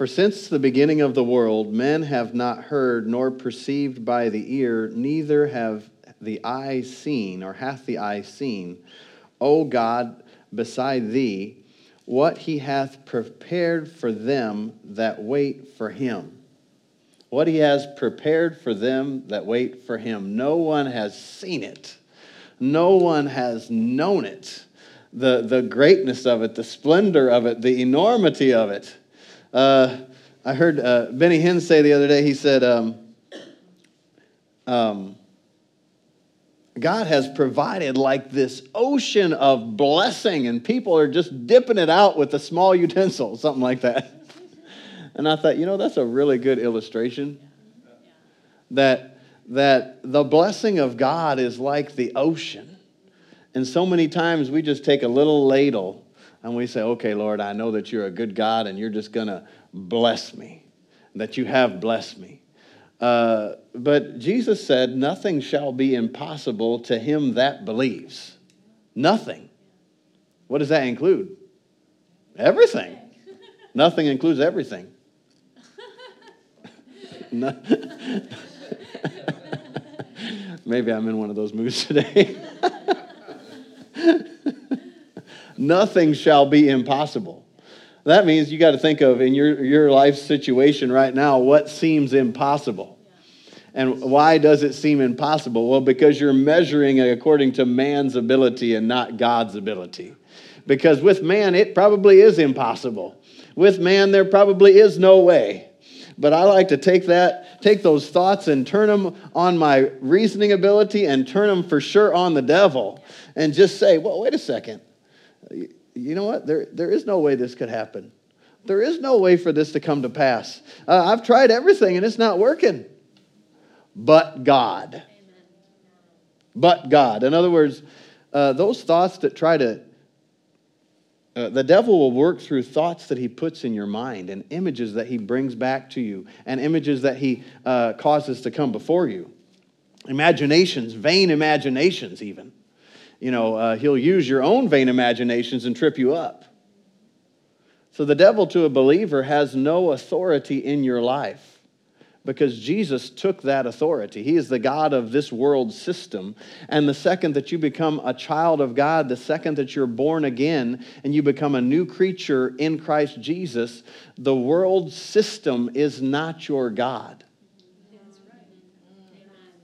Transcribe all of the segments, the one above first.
For since the beginning of the world, men have not heard nor perceived by the ear, neither have the eye seen, or hath the eye seen, O God, beside thee, what he hath prepared for them that wait for him. What he has prepared for them that wait for him. No one has seen it, no one has known it. The, the greatness of it, the splendor of it, the enormity of it. Uh, I heard uh, Benny Hinn say the other day, he said, um, um, God has provided like this ocean of blessing, and people are just dipping it out with a small utensil, something like that. And I thought, you know, that's a really good illustration. That, that the blessing of God is like the ocean. And so many times we just take a little ladle and we say, okay, Lord, I know that you're a good God and you're just going to bless me, that you have blessed me. Uh, but Jesus said, Nothing shall be impossible to him that believes. Nothing. What does that include? Everything. Nothing includes everything. Maybe I'm in one of those moods today. Nothing shall be impossible. That means you got to think of in your, your life situation right now what seems impossible. And why does it seem impossible? Well, because you're measuring according to man's ability and not God's ability. Because with man, it probably is impossible. With man, there probably is no way. But I like to take that, take those thoughts and turn them on my reasoning ability and turn them for sure on the devil and just say, well, wait a second you know what? There, there is no way this could happen. There is no way for this to come to pass. Uh, I've tried everything and it's not working. But God. But God. In other words, uh, those thoughts that try to, uh, the devil will work through thoughts that he puts in your mind and images that he brings back to you and images that he uh, causes to come before you. Imaginations, vain imaginations, even you know, uh, he'll use your own vain imaginations and trip you up. So the devil to a believer has no authority in your life because Jesus took that authority. He is the God of this world system. And the second that you become a child of God, the second that you're born again and you become a new creature in Christ Jesus, the world system is not your God.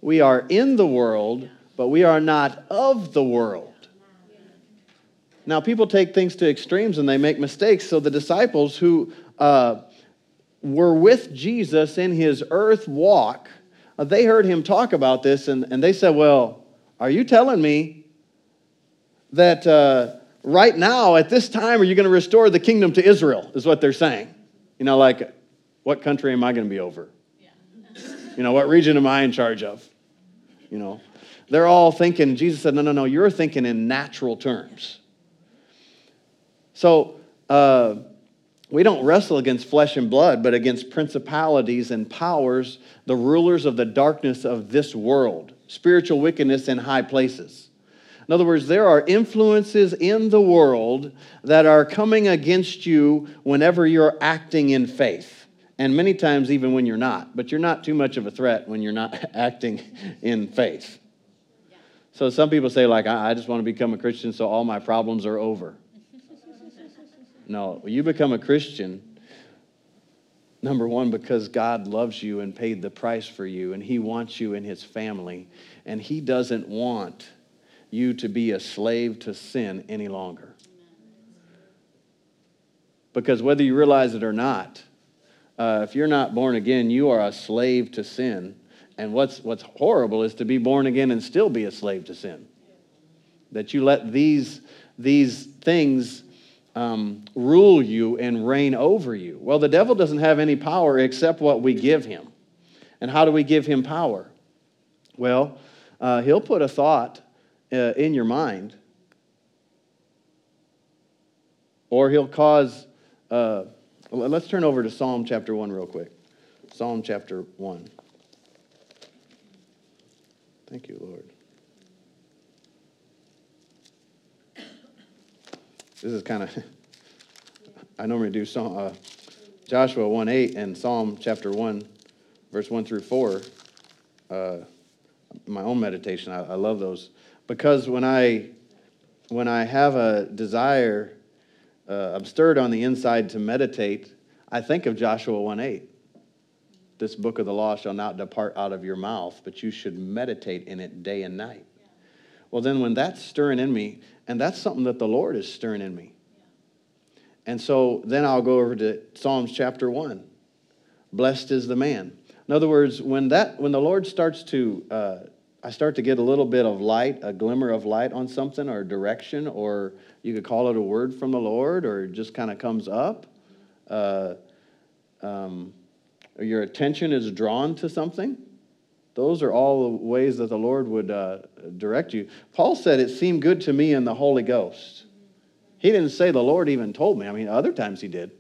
We are in the world, but we are not of the world. Now, people take things to extremes and they make mistakes. So, the disciples who uh, were with Jesus in his earth walk, uh, they heard him talk about this and, and they said, Well, are you telling me that uh, right now, at this time, are you going to restore the kingdom to Israel? Is what they're saying. You know, like, what country am I going to be over? You know, what region am I in charge of? You know, they're all thinking, Jesus said, no, no, no, you're thinking in natural terms. So, uh, we don't wrestle against flesh and blood, but against principalities and powers, the rulers of the darkness of this world, spiritual wickedness in high places. In other words, there are influences in the world that are coming against you whenever you're acting in faith. And many times, even when you're not. But you're not too much of a threat when you're not acting in faith. So some people say, like, I, just want to become a Christian so all my problems are over. no, you become a Christian, number one, because God loves you and paid the price for you, and He wants you in His family, and He doesn't want you to be a slave to sin any longer. Because whether you realize it or not, uh, if you're not born again, you are a slave to sin and what's, what's horrible is to be born again and still be a slave to sin. That you let these, these things um, rule you and reign over you. Well, the devil doesn't have any power except what we give him. And how do we give him power? Well, uh, he'll put a thought uh, in your mind, or he'll cause. Uh, let's turn over to Psalm chapter 1 real quick. Psalm chapter 1. Thank you, Lord. This is kind of, I normally do song, uh, Joshua 1 8 and Psalm chapter 1, verse 1 through 4. Uh, my own meditation, I, I love those. Because when I, when I have a desire, uh, I'm stirred on the inside to meditate, I think of Joshua 1 8. This book of the law shall not depart out of your mouth, but you should meditate in it day and night. Well, then, when that's stirring in me, and that's something that the Lord is stirring in me, and so then I'll go over to Psalms chapter 1. Blessed is the man. In other words, when, that, when the Lord starts to, uh, I start to get a little bit of light, a glimmer of light on something or direction, or you could call it a word from the Lord, or it just kind of comes up, uh, um, or your attention is drawn to something. Those are all the ways that the Lord would uh, direct you. Paul said, It seemed good to me in the Holy Ghost. He didn't say the Lord even told me. I mean, other times he did.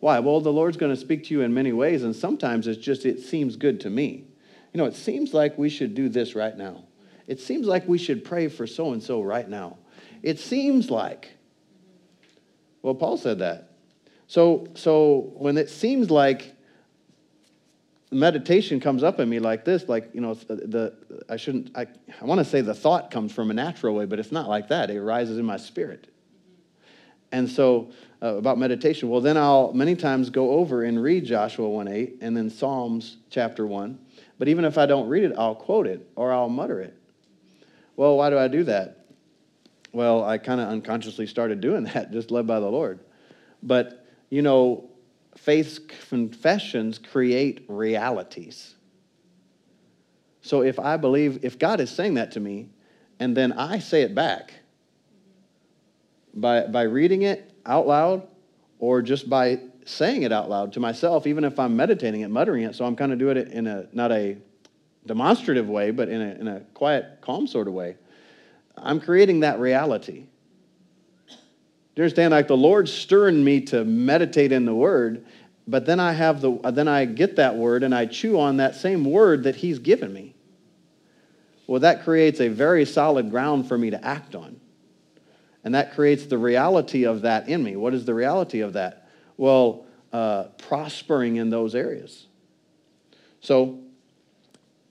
Why? Well, the Lord's going to speak to you in many ways, and sometimes it's just, it seems good to me. You know, it seems like we should do this right now. It seems like we should pray for so and so right now. It seems like. Well, Paul said that. So, so when it seems like meditation comes up in me like this, like, you know, the, I shouldn't, I, I want to say the thought comes from a natural way, but it's not like that. It arises in my spirit. And so uh, about meditation, well, then I'll many times go over and read Joshua 1 8 and then Psalms chapter 1. But even if I don't read it, I'll quote it or I'll mutter it. Well, why do I do that? Well, I kind of unconsciously started doing that, just led by the Lord. But, you know, faith confessions create realities. So if I believe, if God is saying that to me, and then I say it back, by, by reading it out loud or just by saying it out loud to myself, even if I'm meditating it, muttering it. So I'm kind of doing it in a not a demonstrative way, but in a, in a quiet, calm sort of way. I'm creating that reality. Do you understand? Like the Lord's stirring me to meditate in the Word, but then I have the then I get that word and I chew on that same word that He's given me. Well, that creates a very solid ground for me to act on. And that creates the reality of that in me. What is the reality of that? Well, uh, prospering in those areas. So,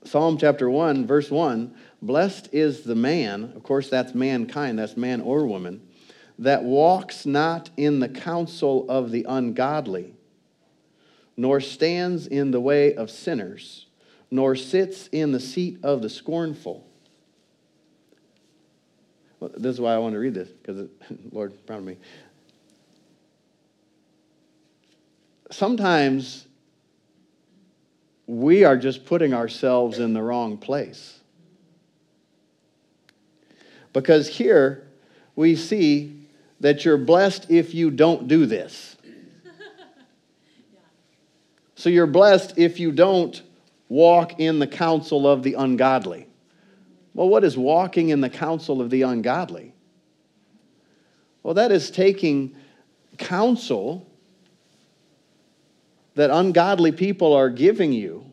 Psalm chapter 1, verse 1 Blessed is the man, of course, that's mankind, that's man or woman, that walks not in the counsel of the ungodly, nor stands in the way of sinners, nor sits in the seat of the scornful. Well, this is why I want to read this, because Lord, of me. Sometimes we are just putting ourselves in the wrong place. Because here we see that you're blessed if you don't do this. So you're blessed if you don't walk in the counsel of the ungodly. Well, what is walking in the counsel of the ungodly? Well, that is taking counsel that ungodly people are giving you.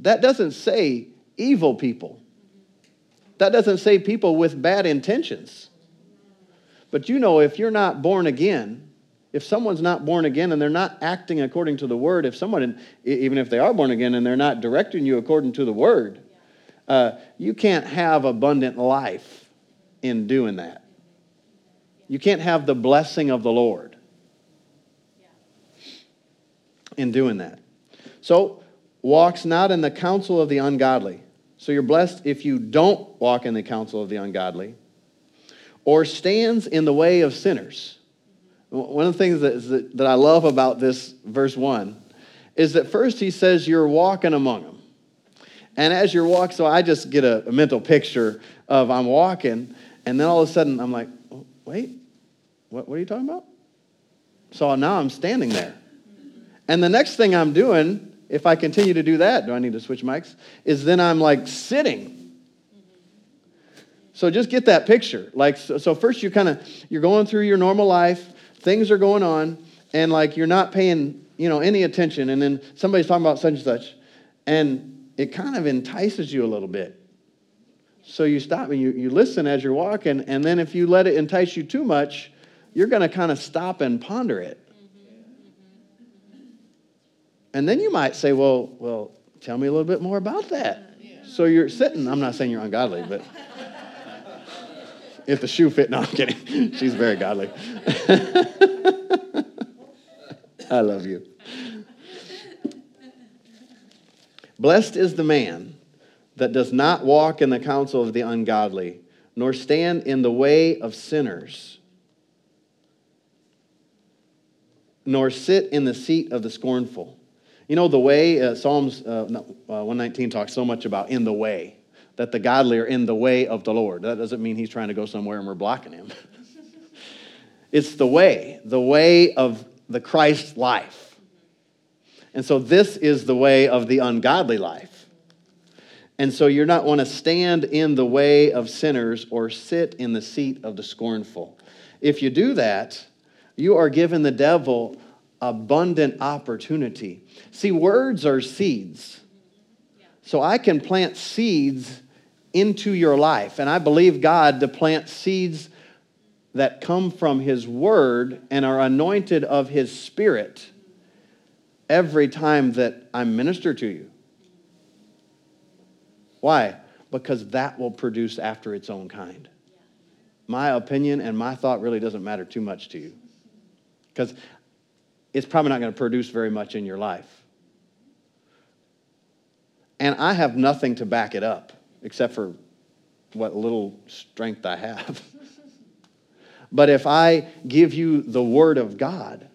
That doesn't say evil people. That doesn't say people with bad intentions. But you know, if you're not born again, if someone's not born again and they're not acting according to the word, if someone, even if they are born again and they're not directing you according to the word, uh, you can't have abundant life in doing that. You can't have the blessing of the Lord in doing that. So, walks not in the counsel of the ungodly. So, you're blessed if you don't walk in the counsel of the ungodly, or stands in the way of sinners. One of the things that, that I love about this verse 1 is that first he says you're walking among them. And as you're walking, so I just get a, a mental picture of I'm walking, and then all of a sudden I'm like, oh, wait, what, what are you talking about? So now I'm standing there. And the next thing I'm doing, if I continue to do that, do I need to switch mics? Is then I'm like sitting. So just get that picture. Like so, so first you kind of you're going through your normal life, things are going on, and like you're not paying, you know, any attention, and then somebody's talking about such and such. And it kind of entices you a little bit. So you stop and you, you listen as you're walking, and then if you let it entice you too much, you're going to kind of stop and ponder it. And then you might say, well, well, tell me a little bit more about that. So you're sitting, I'm not saying you're ungodly, but if the shoe fit, no, I'm kidding. She's very godly. I love you. Blessed is the man that does not walk in the counsel of the ungodly, nor stand in the way of sinners, nor sit in the seat of the scornful. You know, the way, uh, Psalms uh, uh, 119 talks so much about in the way, that the godly are in the way of the Lord. That doesn't mean he's trying to go somewhere and we're blocking him. it's the way, the way of the Christ life. And so this is the way of the ungodly life. And so you're not want to stand in the way of sinners or sit in the seat of the scornful. If you do that, you are giving the devil abundant opportunity. See, words are seeds. So I can plant seeds into your life. And I believe God to plant seeds that come from His Word and are anointed of His Spirit every time that I minister to you. Why? Because that will produce after its own kind. My opinion and my thought really doesn't matter too much to you. Because it's probably not going to produce very much in your life. And I have nothing to back it up except for what little strength I have. but if I give you the Word of God,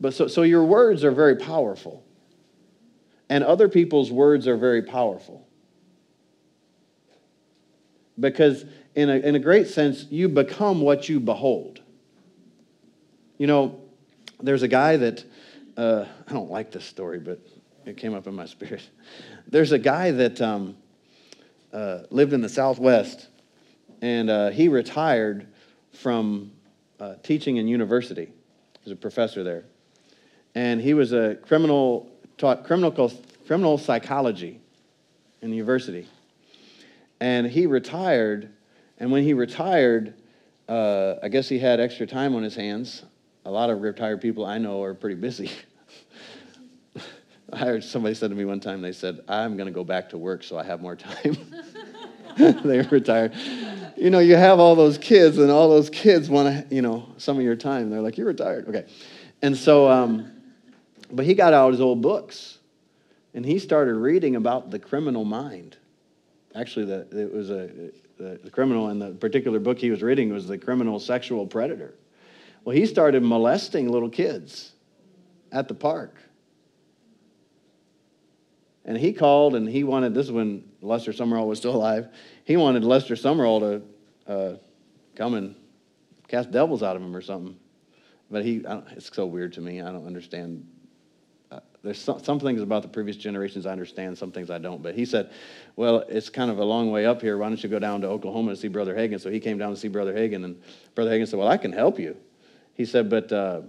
but so, so your words are very powerful. And other people's words are very powerful. Because, in a, in a great sense, you become what you behold. You know, there's a guy that, uh, I don't like this story, but it came up in my spirit. There's a guy that um, uh, lived in the Southwest, and uh, he retired from uh, teaching in university. He was a professor there. And he was a criminal, taught criminal, criminal psychology in the university. And he retired, and when he retired, uh, I guess he had extra time on his hands. A lot of retired people I know are pretty busy. I heard somebody said to me one time, they said, I'm going to go back to work so I have more time. they retired. You know, you have all those kids, and all those kids want to, you know, some of your time. They're like, You're retired. Okay. And so, um, but he got out his old books and he started reading about the criminal mind. Actually, the, it was a, the, the criminal in the particular book he was reading was the criminal sexual predator. Well, he started molesting little kids at the park. And he called and he wanted, this is when Lester Sumrall was still alive, he wanted Lester Sumrall to uh, come and cast devils out of him or something. But he, it's so weird to me. I don't understand there's some, some, things about the previous generations I understand, some things I don't. But he said, well, it's kind of a long way up here. Why don't you go down to Oklahoma and see Brother Hagin? So he came down to see Brother Hagin, and Brother Hagin said, well, I can help you. He said, but uh,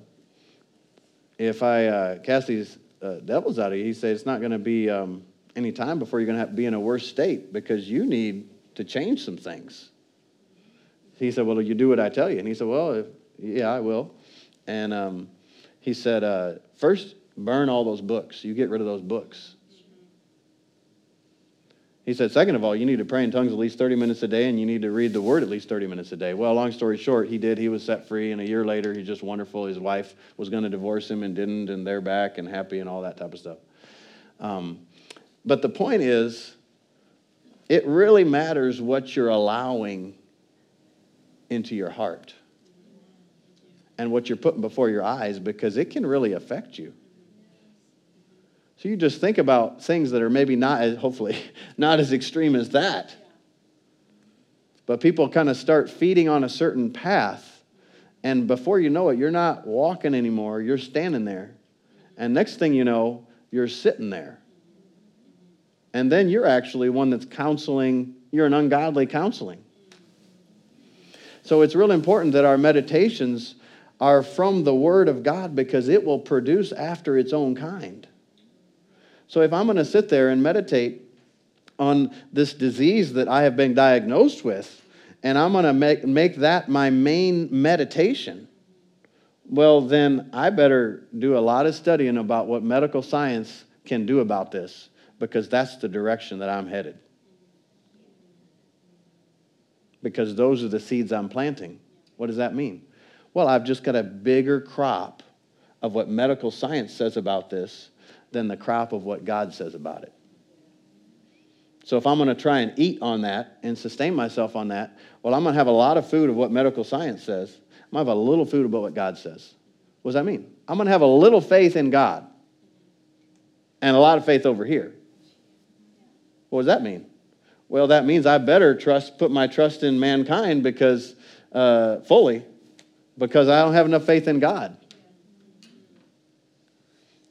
if I uh, cast these uh, devils out of you, he said, it's not going to be um, any time before you're going to to be in a worse state because you need to change some things. He said, well, you do what I tell you. And he said, well, if, yeah, I will. And um, he said, uh, first, burn all those books. You get rid of those books. He said, second of all, you need to pray in tongues at least 30 minutes a day and you need to read the word at least 30 minutes a day. Well, long story short, he did. He was set free, and a year later, he's just wonderful. His wife was going to divorce him and didn't, and they're back and happy and all that type of stuff. Um, but the point is, it really matters what you're allowing into your heart and what you're putting before your eyes because it can really affect you. So you just think about things that are maybe not as, hopefully, not as extreme as that. But people kind of start feeding on a certain path. And before you know it, you're not walking anymore. You're standing there. And next thing you know, you're sitting there. And then you're actually one that's counseling, you're an ungodly counseling. So it's real important that our meditations are from the Word of God because it will produce after its own kind. So if I'm going to sit there and meditate on this disease that I have been diagnosed with, and I'm going to make, make that my main meditation, well, then I better do a lot of studying about what medical science can do about this because that's the direction that I'm headed. Because those are the seeds I'm planting. What does that mean? Well, I've just got a bigger crop of what medical science says about this than the crop of what God says about it. So if I'm going to try and eat on that and sustain myself on that, well, I'm going to have a lot of food of what medical science says. I'm going to have a little food about what God says. What does that mean? I'm going to have a little faith in God and a lot of faith over here. What does that mean? Well, that means I better trust, put my trust in mankind because uh, fully, because I don't have enough faith in God.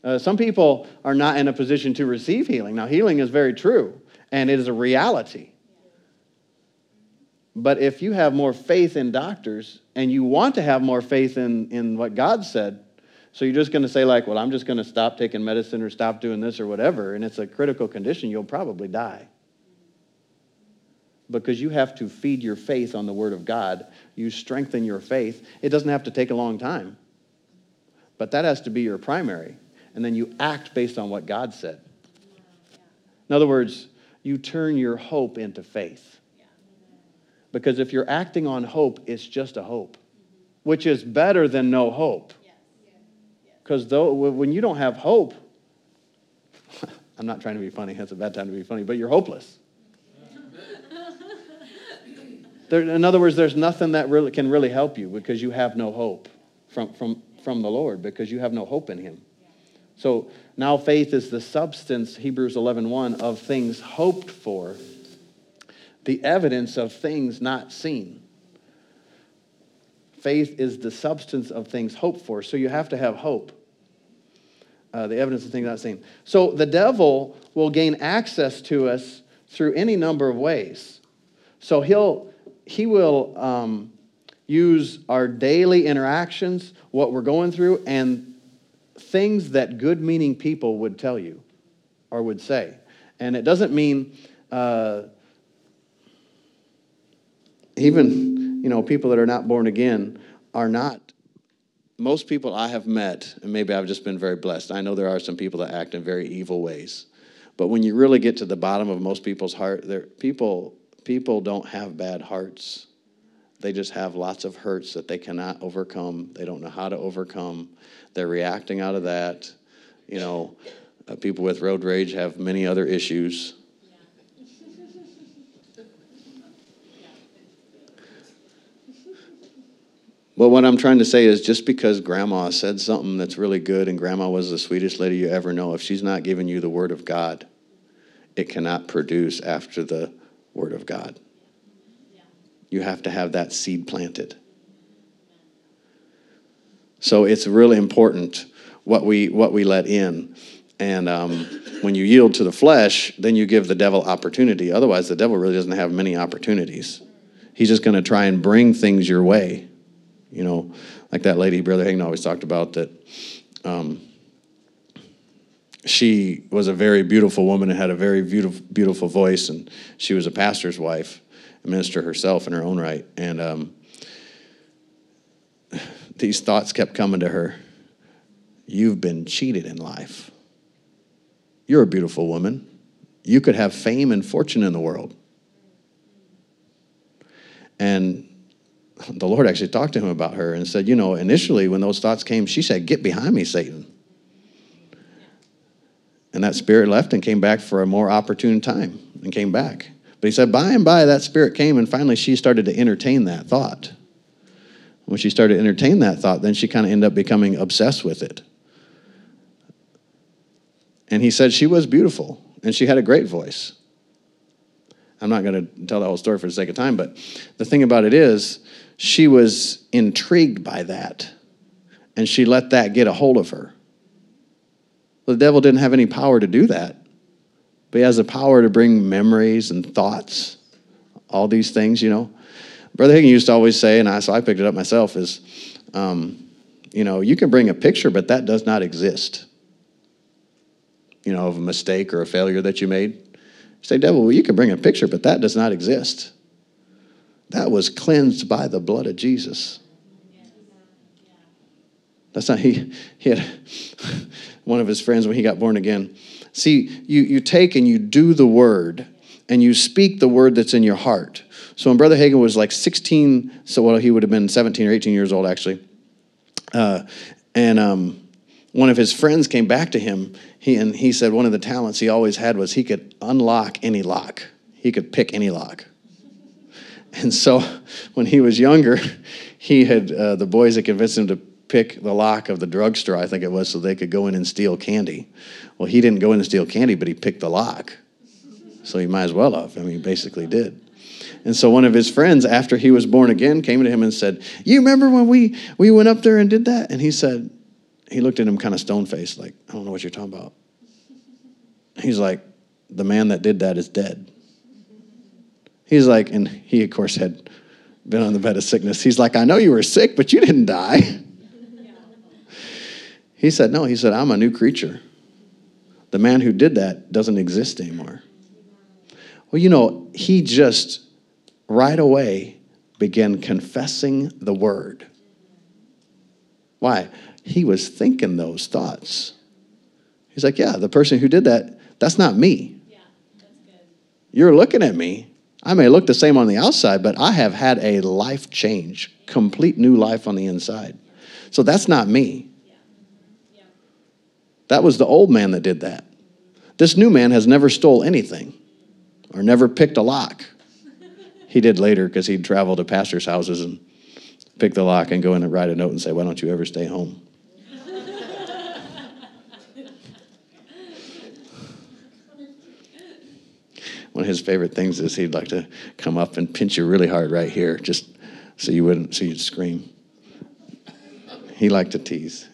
Uh, some people are not in a position to receive healing. Now, healing is very true, and it is a reality. But if you have more faith in doctors and you want to have more faith in, in what God said, so you're just going to say, like, well, I'm just going to stop taking medicine or stop doing this or whatever, and it's a critical condition, you'll probably die. Because you have to feed your faith on the Word of God. You strengthen your faith. It doesn't have to take a long time, but that has to be your primary and then you act based on what God said. In other words, you turn your hope into faith. Because if you're acting on hope, it's just a hope, which is better than no hope. Because though when you don't have hope, I'm not trying to be funny, It's a bad time to be funny, but you're hopeless. There, in other words, there's nothing that really can really help you because you have no hope from, from, from the Lord because you have no hope in Him. So now faith is the substance, Hebrews 11:1, of things hoped for, the evidence of things not seen. Faith is the substance of things hoped for. So you have to have hope. Uh, the evidence of things not seen. So the devil will gain access to us through any number of ways. So he'll he will um, use our daily interactions, what we're going through, and things that good meaning people would tell you or would say. And it doesn't mean uh, even, you know, people that are not born again are not. Most people I have met, and maybe I've just been very blessed, I know there are some people that act in very evil ways. But when you really get to the bottom of most people's heart, people, people don't have bad hearts. They just have lots of hurts that they cannot overcome. They don't know how to overcome. They're reacting out of that. You know, uh, people with road rage have many other issues. Well, what I'm trying to say is just because grandma said something that's really good and grandma was the sweetest lady you ever know, if she's not giving you the word of God, it cannot produce after the word of God you have to have that seed planted. So it's really important what we what we let in. And um, when you yield to the flesh, then you give the devil opportunity. Otherwise, the devil really doesn't have many opportunities. He's just going to try and bring things your way. You know, like that lady, Brother Hagin always talked about that. Um, she was a very beautiful woman and had a very beautiful, beautiful voice, and she was a pastor's wife a minister herself in her own right. And um, these thoughts kept coming to her You've been cheated in life. You're a beautiful woman. You could have fame and fortune in the world. And the Lord actually talked to him about her and said, You know, initially when those thoughts came, she said, Get behind me, Satan. And that spirit left and came back for a more opportune time and came back. But he said, by and by, that spirit came, and finally she started to entertain that thought. When she started to entertain that thought, then she kind of ended up becoming obsessed with it. And he said she was beautiful, and she had a great voice. I'm not going to tell the whole story for the sake of time, but the thing about it is, she was intrigued by that, and she let that get a hold of her. The devil didn't have any power to do that but he has the power to bring memories and thoughts, all these things, you know. Brother Hagin used to always say, and I, so I picked it up myself, is, um, you know, you can bring a picture, but that does not exist. You know, of a mistake or a failure that you made. You say, devil, well, you can bring a picture, but that does not exist. That was cleansed by the blood of Jesus. That's not, he, he had one of his friends when he got born again. See, you, you take and you do the word and you speak the word that's in your heart. So when Brother Hagin was like 16, so well, he would have been 17 or 18 years old actually. Uh, and um, one of his friends came back to him he, and he said one of the talents he always had was he could unlock any lock. He could pick any lock. And so when he was younger, he had uh, the boys had convinced him to pick the lock of the drugstore, I think it was, so they could go in and steal candy. Well, he didn't go in and steal candy, but he picked the lock. So he might as well have. I mean, he basically did. And so one of his friends, after he was born again, came to him and said, You remember when we, we went up there and did that? And he said, He looked at him kind of stone faced, like, I don't know what you're talking about. He's like, The man that did that is dead. He's like, and he, of course, had been on the bed of sickness. He's like, I know you were sick, but you didn't die. He said, No, he said, I'm a new creature. The man who did that doesn't exist anymore. Well, you know, he just right away began confessing the word. Why? He was thinking those thoughts. He's like, Yeah, the person who did that, that's not me. Yeah, that's good. You're looking at me. I may look the same on the outside, but I have had a life change, complete new life on the inside. So that's not me. That was the old man that did that. This new man has never stole anything or never picked a lock. He did later because he'd travel to pastors' houses and pick the lock and go in and write a note and say, Why don't you ever stay home? One of his favorite things is he'd like to come up and pinch you really hard right here, just so you wouldn't, so you'd scream. He liked to tease.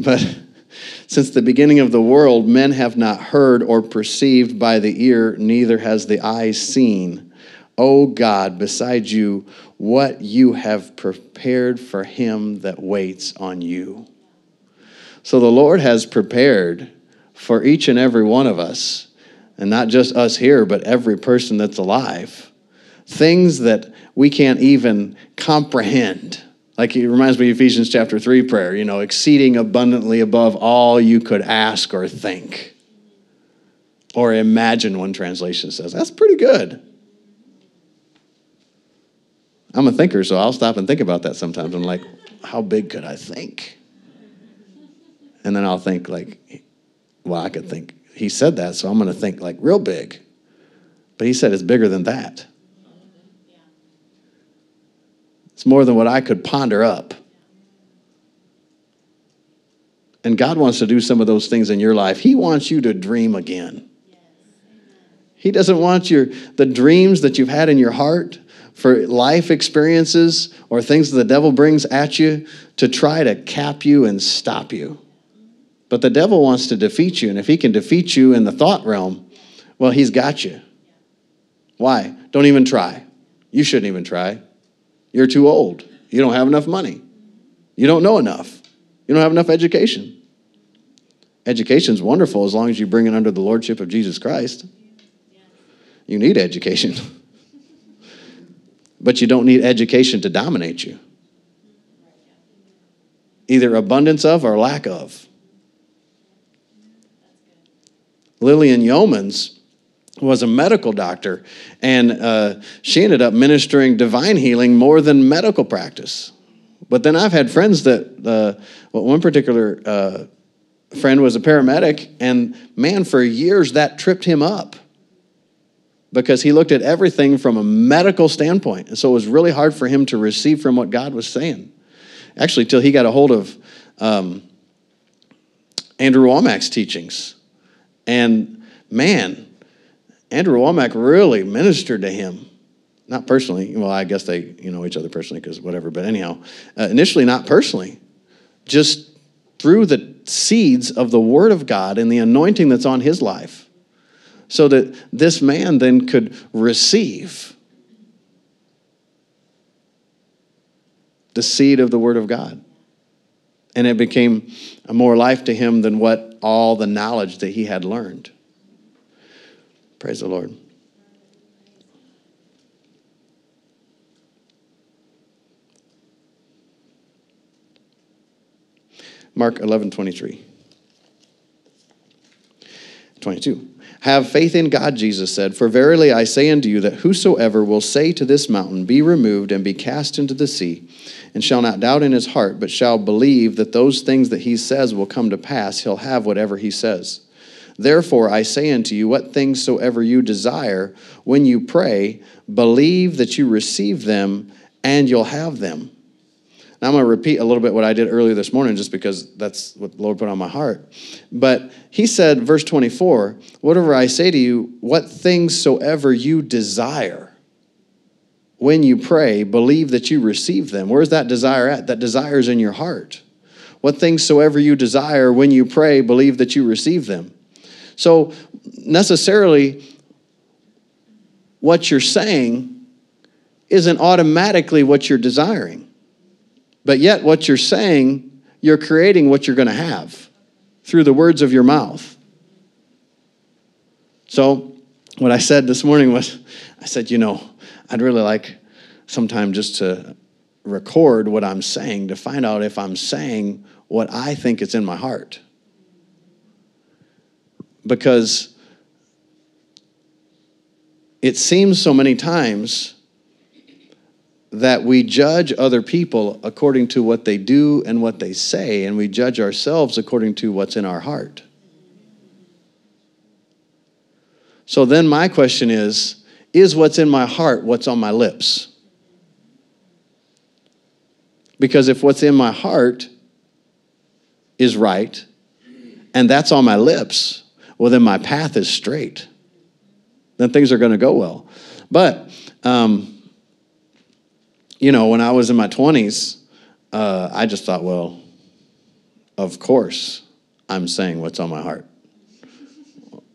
But since the beginning of the world, men have not heard or perceived by the ear, neither has the eye seen. O God, beside you, what you have prepared for him that waits on you. So the Lord has prepared for each and every one of us, and not just us here, but every person that's alive, things that we can't even comprehend like it reminds me of Ephesians chapter 3 prayer, you know, exceeding abundantly above all you could ask or think. Or imagine, one translation says. That's pretty good. I'm a thinker, so I'll stop and think about that sometimes. I'm like, how big could I think? And then I'll think, like, well, I could think, he said that, so I'm going to think, like, real big. But he said it's bigger than that. It's more than what I could ponder up. And God wants to do some of those things in your life. He wants you to dream again. He doesn't want your the dreams that you've had in your heart for life experiences or things that the devil brings at you to try to cap you and stop you. But the devil wants to defeat you, and if he can defeat you in the thought realm, well, he's got you. Why? Don't even try. You shouldn't even try. You're too old. You don't have enough money. You don't know enough. You don't have enough education. Education's wonderful as long as you bring it under the lordship of Jesus Christ. You need education. but you don't need education to dominate you. Either abundance of or lack of. Lillian Yeomans was a medical doctor, and uh, she ended up ministering divine healing more than medical practice. But then I've had friends that, uh, well, one particular uh, friend was a paramedic, and man, for years that tripped him up because he looked at everything from a medical standpoint. And so it was really hard for him to receive from what God was saying. Actually, till he got a hold of um, Andrew Wommack's teachings. And man, Andrew Wommack really ministered to him. Not personally. Well, I guess they you know each other personally because whatever. But anyhow, uh, initially not personally, just through the seeds of the Word of God and the anointing that's on his life, so that this man then could receive the seed of the Word of God. And it became a more life to him than what all the knowledge that he had learned. Praise the Lord. Mark 11, 23. 22. Have faith in God, Jesus said, for verily I say unto you that whosoever will say to this mountain, Be removed and be cast into the sea, and shall not doubt in his heart, but shall believe that those things that he says will come to pass, he'll have whatever he says. Therefore I say unto you, what things soever you desire, when you pray, believe that you receive them, and you'll have them. Now I'm going to repeat a little bit what I did earlier this morning just because that's what the Lord put on my heart. But he said, verse 24, whatever I say to you, what things soever you desire, when you pray, believe that you receive them. Where's that desire at? That desire is in your heart. What things soever you desire, when you pray, believe that you receive them. So, necessarily, what you're saying isn't automatically what you're desiring. But yet, what you're saying, you're creating what you're going to have through the words of your mouth. So, what I said this morning was I said, you know, I'd really like sometime just to record what I'm saying to find out if I'm saying what I think is in my heart. Because it seems so many times that we judge other people according to what they do and what they say, and we judge ourselves according to what's in our heart. So then, my question is Is what's in my heart what's on my lips? Because if what's in my heart is right, and that's on my lips, well, then my path is straight. Then things are going to go well. But, um, you know, when I was in my 20s, uh, I just thought, well, of course I'm saying what's on my heart.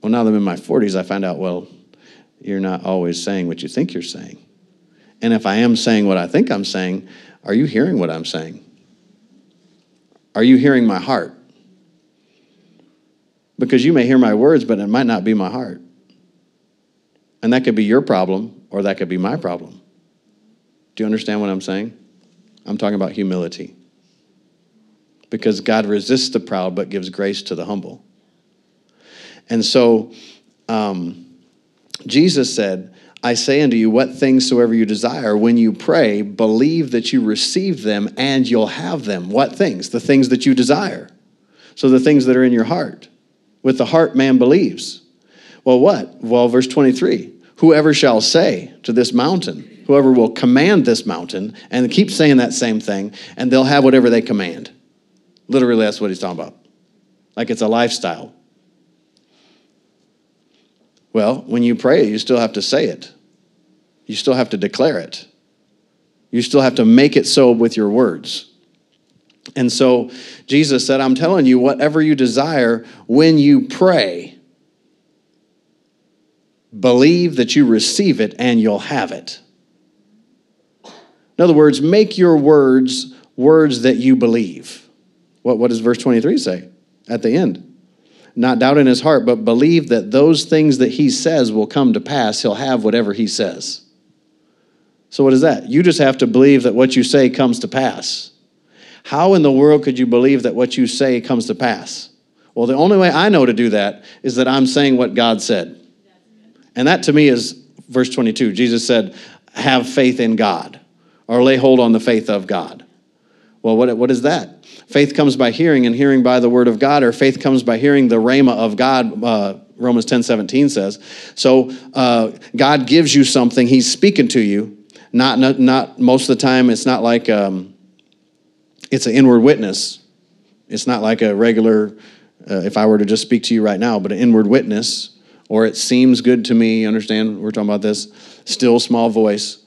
Well, now that I'm in my 40s, I find out, well, you're not always saying what you think you're saying. And if I am saying what I think I'm saying, are you hearing what I'm saying? Are you hearing my heart? Because you may hear my words, but it might not be my heart. And that could be your problem, or that could be my problem. Do you understand what I'm saying? I'm talking about humility. Because God resists the proud but gives grace to the humble. And so um, Jesus said, I say unto you, what things soever you desire, when you pray, believe that you receive them and you'll have them. What things? The things that you desire. So the things that are in your heart. With the heart, man believes. Well, what? Well, verse 23 Whoever shall say to this mountain, whoever will command this mountain, and keep saying that same thing, and they'll have whatever they command. Literally, that's what he's talking about. Like it's a lifestyle. Well, when you pray, you still have to say it, you still have to declare it, you still have to make it so with your words. And so Jesus said, I'm telling you, whatever you desire when you pray, believe that you receive it and you'll have it. In other words, make your words words that you believe. What, what does verse 23 say at the end? Not doubt in his heart, but believe that those things that he says will come to pass. He'll have whatever he says. So, what is that? You just have to believe that what you say comes to pass. How in the world could you believe that what you say comes to pass? Well, the only way I know to do that is that I'm saying what God said. And that to me is verse 22. Jesus said, Have faith in God or lay hold on the faith of God. Well, what, what is that? Faith comes by hearing, and hearing by the word of God, or faith comes by hearing the rhema of God, uh, Romans 10 17 says. So uh, God gives you something, He's speaking to you. Not, not, not most of the time, it's not like um, it's an inward witness. It's not like a regular, uh, if I were to just speak to you right now, but an inward witness, or it seems good to me. Understand? We're talking about this. Still small voice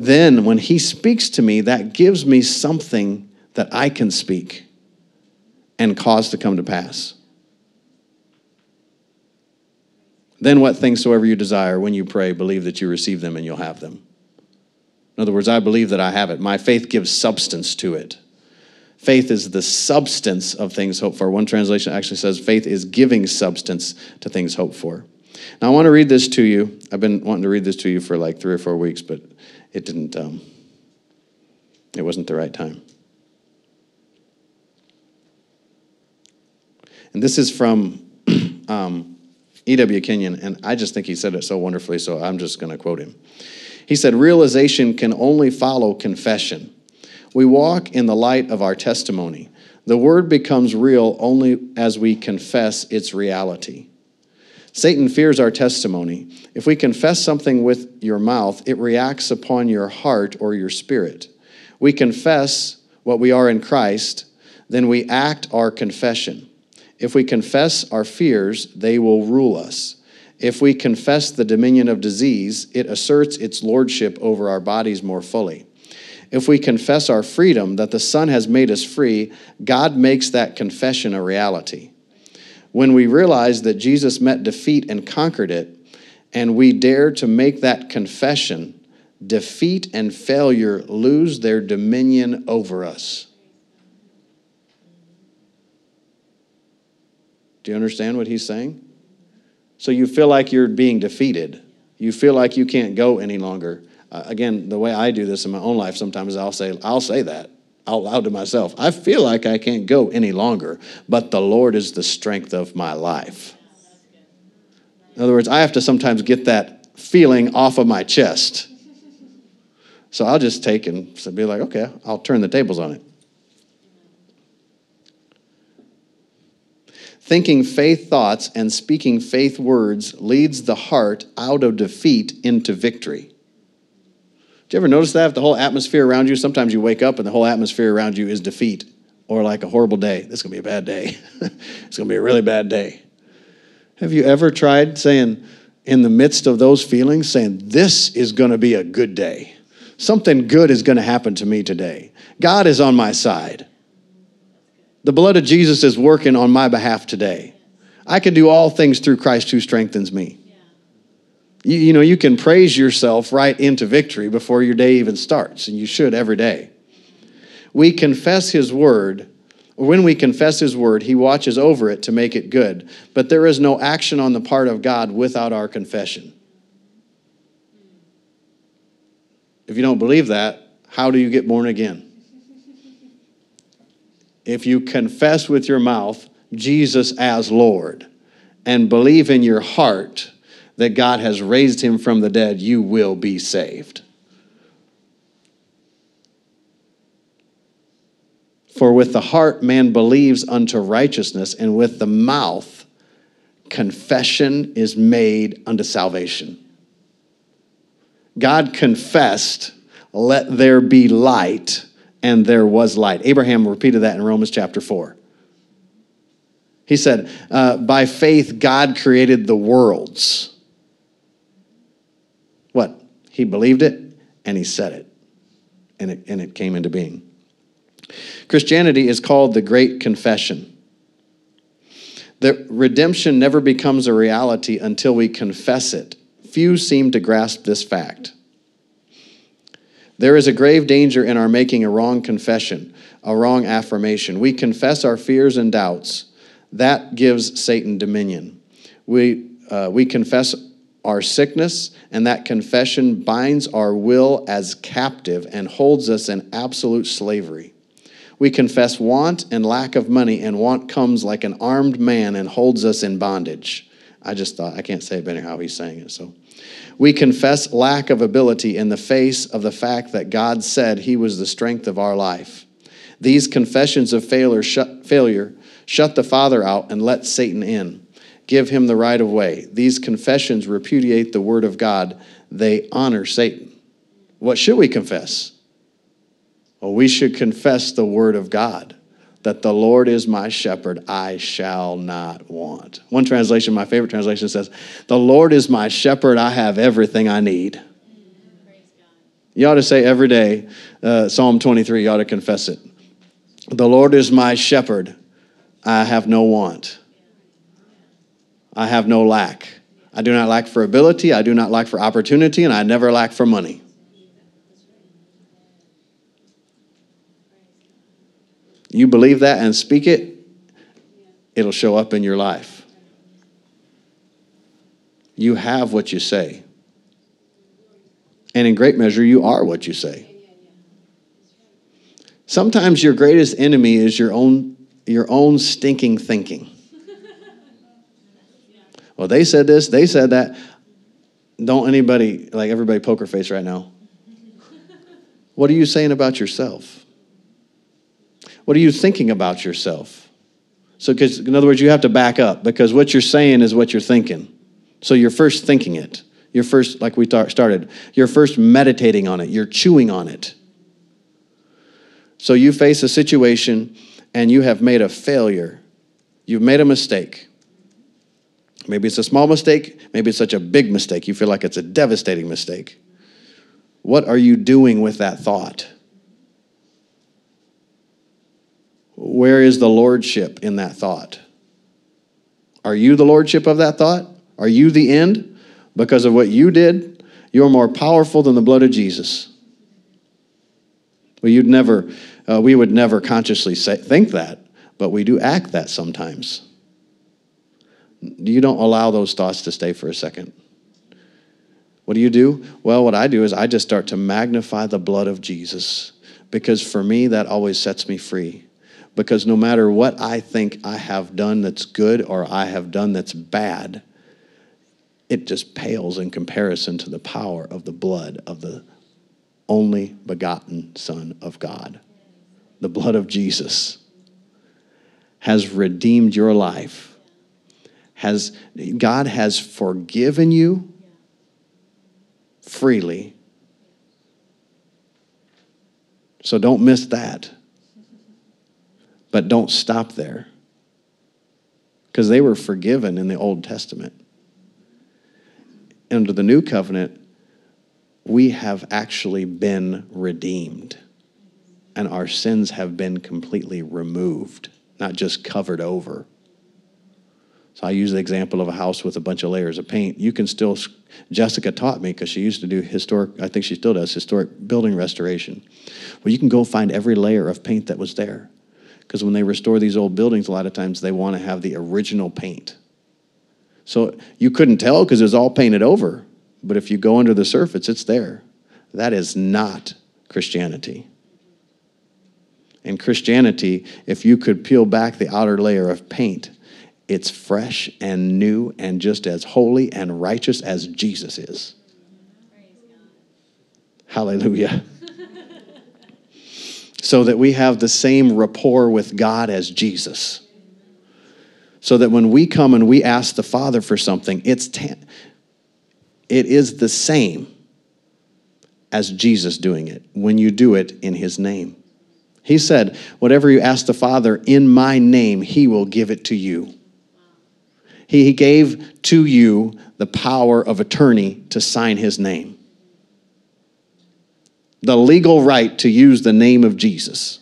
then when he speaks to me, that gives me something that I can speak and cause to come to pass. Then what things soever you desire when you pray, believe that you receive them and you'll have them. In other words, I believe that I have it. My faith gives substance to it. Faith is the substance of things hoped for. One translation actually says faith is giving substance to things hoped for. Now, I want to read this to you. I've been wanting to read this to you for like three or four weeks, but it didn't, um, it wasn't the right time. And this is from um, E.W. Kenyon, and I just think he said it so wonderfully, so I'm just going to quote him. He said, Realization can only follow confession. We walk in the light of our testimony. The word becomes real only as we confess its reality. Satan fears our testimony. If we confess something with your mouth, it reacts upon your heart or your spirit. We confess what we are in Christ, then we act our confession. If we confess our fears, they will rule us. If we confess the dominion of disease, it asserts its lordship over our bodies more fully. If we confess our freedom, that the Son has made us free, God makes that confession a reality. When we realize that Jesus met defeat and conquered it, and we dare to make that confession, defeat and failure lose their dominion over us. Do you understand what he's saying? So you feel like you're being defeated. You feel like you can't go any longer. Uh, again, the way I do this in my own life, sometimes I'll say, I'll say that out loud to myself. I feel like I can't go any longer, but the Lord is the strength of my life. In other words, I have to sometimes get that feeling off of my chest. So I'll just take and be like, okay, I'll turn the tables on it. Thinking faith thoughts and speaking faith words leads the heart out of defeat into victory. Do you ever notice that? If the whole atmosphere around you, sometimes you wake up and the whole atmosphere around you is defeat or like a horrible day. This is going to be a bad day. it's going to be a really bad day. Have you ever tried saying, in the midst of those feelings, saying, This is going to be a good day? Something good is going to happen to me today. God is on my side. The blood of Jesus is working on my behalf today. I can do all things through Christ who strengthens me. You, you know, you can praise yourself right into victory before your day even starts, and you should every day. We confess His word. When we confess His word, He watches over it to make it good. But there is no action on the part of God without our confession. If you don't believe that, how do you get born again? If you confess with your mouth Jesus as Lord and believe in your heart that God has raised him from the dead, you will be saved. For with the heart man believes unto righteousness, and with the mouth confession is made unto salvation. God confessed, Let there be light, and there was light. Abraham repeated that in Romans chapter 4. He said, uh, By faith, God created the worlds what? He believed it and he said it, and it, and it came into being. Christianity is called the Great Confession. The redemption never becomes a reality until we confess it. Few seem to grasp this fact. There is a grave danger in our making a wrong confession, a wrong affirmation. We confess our fears and doubts. That gives Satan dominion. We, uh, we confess our sickness, and that confession binds our will as captive and holds us in absolute slavery. We confess want and lack of money, and want comes like an armed man and holds us in bondage. I just thought, I can't say it better how he's saying it, so. We confess lack of ability in the face of the fact that God said he was the strength of our life. These confessions of failure shut, failure shut the Father out and let Satan in give him the right of way. These confessions repudiate the word of God, they honor Satan. What should we confess? Well, we should confess the word of God that the Lord is my shepherd, I shall not want. One translation, my favorite translation says, The Lord is my shepherd, I have everything I need. You ought to say every day, uh, Psalm 23, you ought to confess it. The Lord is my shepherd, I have no want. I have no lack. I do not lack for ability, I do not lack for opportunity, and I never lack for money. You believe that and speak it, it'll show up in your life. You have what you say. And in great measure, you are what you say. Sometimes your greatest enemy is your own, your own stinking thinking. Well, they said this, they said that. Don't anybody, like everybody, poker face right now. What are you saying about yourself? What are you thinking about yourself? So, because in other words, you have to back up because what you're saying is what you're thinking. So you're first thinking it. You're first, like we tar- started, you're first meditating on it. You're chewing on it. So you face a situation and you have made a failure. You've made a mistake. Maybe it's a small mistake. Maybe it's such a big mistake. You feel like it's a devastating mistake. What are you doing with that thought? Where is the lordship in that thought? Are you the lordship of that thought? Are you the end? Because of what you did, you're more powerful than the blood of Jesus. Well, you'd never, uh, we would never consciously say, think that, but we do act that sometimes. You don't allow those thoughts to stay for a second. What do you do? Well, what I do is I just start to magnify the blood of Jesus because for me, that always sets me free. Because no matter what I think I have done that's good or I have done that's bad, it just pales in comparison to the power of the blood of the only begotten Son of God. The blood of Jesus has redeemed your life. Has, God has forgiven you freely. So don't miss that. But don't stop there. Because they were forgiven in the Old Testament. Under the New Covenant, we have actually been redeemed. And our sins have been completely removed, not just covered over. So I use the example of a house with a bunch of layers of paint. You can still, Jessica taught me because she used to do historic, I think she still does, historic building restoration. Well, you can go find every layer of paint that was there. Because when they restore these old buildings, a lot of times they want to have the original paint. So you couldn't tell because it was all painted over. But if you go under the surface, it's there. That is not Christianity. In Christianity, if you could peel back the outer layer of paint, it's fresh and new and just as holy and righteous as Jesus is. Hallelujah. So that we have the same rapport with God as Jesus. So that when we come and we ask the Father for something, it's it is the same as Jesus doing it when you do it in his name. He said, Whatever you ask the Father in my name, he will give it to you. He gave to you the power of attorney to sign his name the legal right to use the name of Jesus.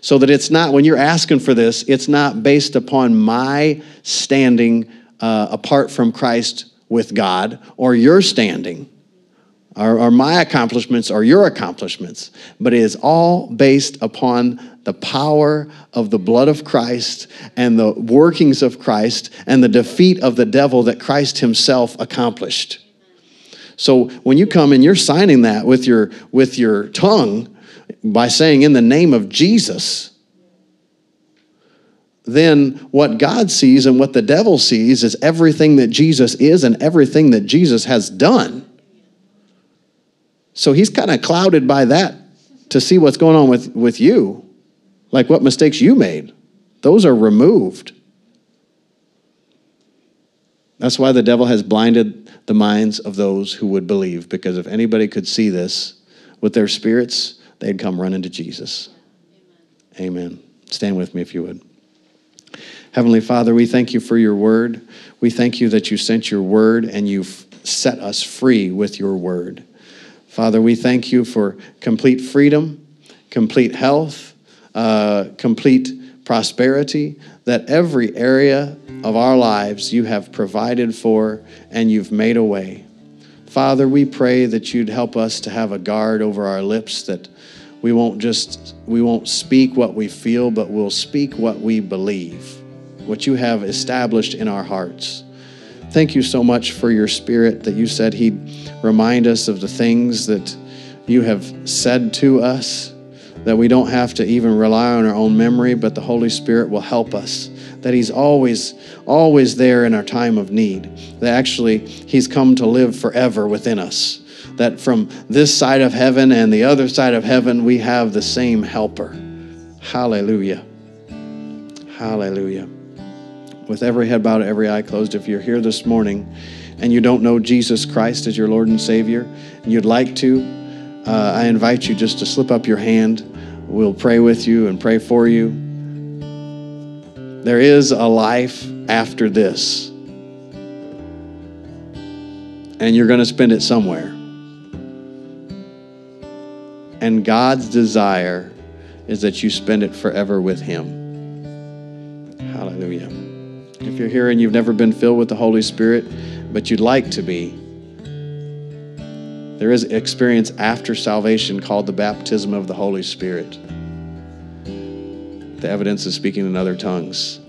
So that it's not, when you're asking for this, it's not based upon my standing uh, apart from Christ with God or your standing or, or my accomplishments or your accomplishments, but it is all based upon the power of the blood of Christ and the workings of Christ and the defeat of the devil that Christ himself accomplished. So when you come and you're signing that with your with your tongue by saying in the name of Jesus, then what God sees and what the devil sees is everything that Jesus is and everything that Jesus has done. So he's kind of clouded by that to see what's going on with, with you, like what mistakes you made. Those are removed. That's why the devil has blinded the minds of those who would believe, because if anybody could see this with their spirits, they'd come running to Jesus. Amen. Stand with me if you would. Heavenly Father, we thank you for your word. We thank you that you sent your word and you've set us free with your word. Father, we thank you for complete freedom, complete health, uh, complete prosperity, that every area of our lives you have provided for and you've made a way. Father, we pray that you'd help us to have a guard over our lips that we won't just we won't speak what we feel, but we'll speak what we believe, what you have established in our hearts. Thank you so much for your spirit that you said he'd remind us of the things that you have said to us, that we don't have to even rely on our own memory, but the Holy Spirit will help us that He's always, always there in our time of need. That actually He's come to live forever within us. That from this side of heaven and the other side of heaven, we have the same helper. Hallelujah. Hallelujah. With every head bowed, every eye closed, if you're here this morning and you don't know Jesus Christ as your Lord and Savior, and you'd like to, uh, I invite you just to slip up your hand. We'll pray with you and pray for you. There is a life after this, and you're going to spend it somewhere. And God's desire is that you spend it forever with Him. Hallelujah. If you're here and you've never been filled with the Holy Spirit, but you'd like to be, there is experience after salvation called the baptism of the Holy Spirit. The evidence is speaking in other tongues.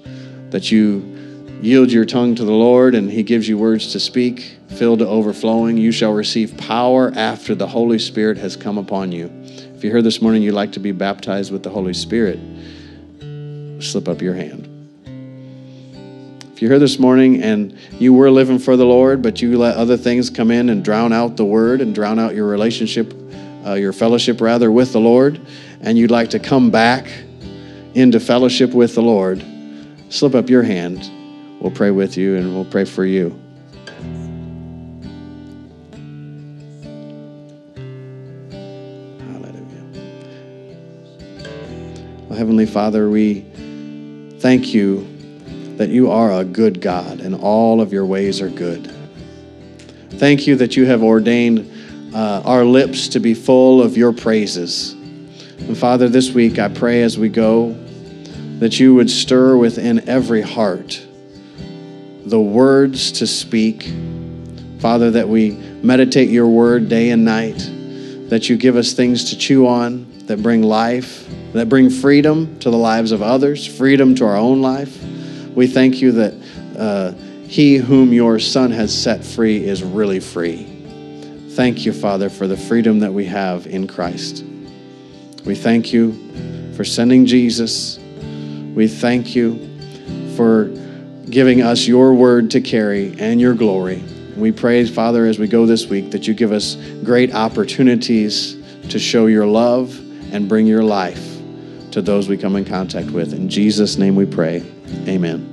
That you yield your tongue to the Lord and He gives you words to speak, filled to overflowing. You shall receive power after the Holy Spirit has come upon you. If you're here this morning, you'd like to be baptized with the Holy Spirit, slip up your hand. If you're here this morning and you were living for the Lord, but you let other things come in and drown out the word and drown out your relationship, uh, your fellowship rather, with the Lord, and you'd like to come back into fellowship with the Lord, slip up your hand. We'll pray with you and we'll pray for you. Hallelujah. Heavenly Father, we thank you that you are a good God and all of your ways are good. Thank you that you have ordained uh, our lips to be full of your praises. And Father, this week I pray as we go that you would stir within every heart the words to speak. Father, that we meditate your word day and night, that you give us things to chew on that bring life, that bring freedom to the lives of others, freedom to our own life. We thank you that uh, he whom your son has set free is really free. Thank you, Father, for the freedom that we have in Christ. We thank you for sending Jesus. We thank you for giving us your word to carry and your glory. We pray, Father, as we go this week, that you give us great opportunities to show your love and bring your life to those we come in contact with. In Jesus' name we pray. Amen.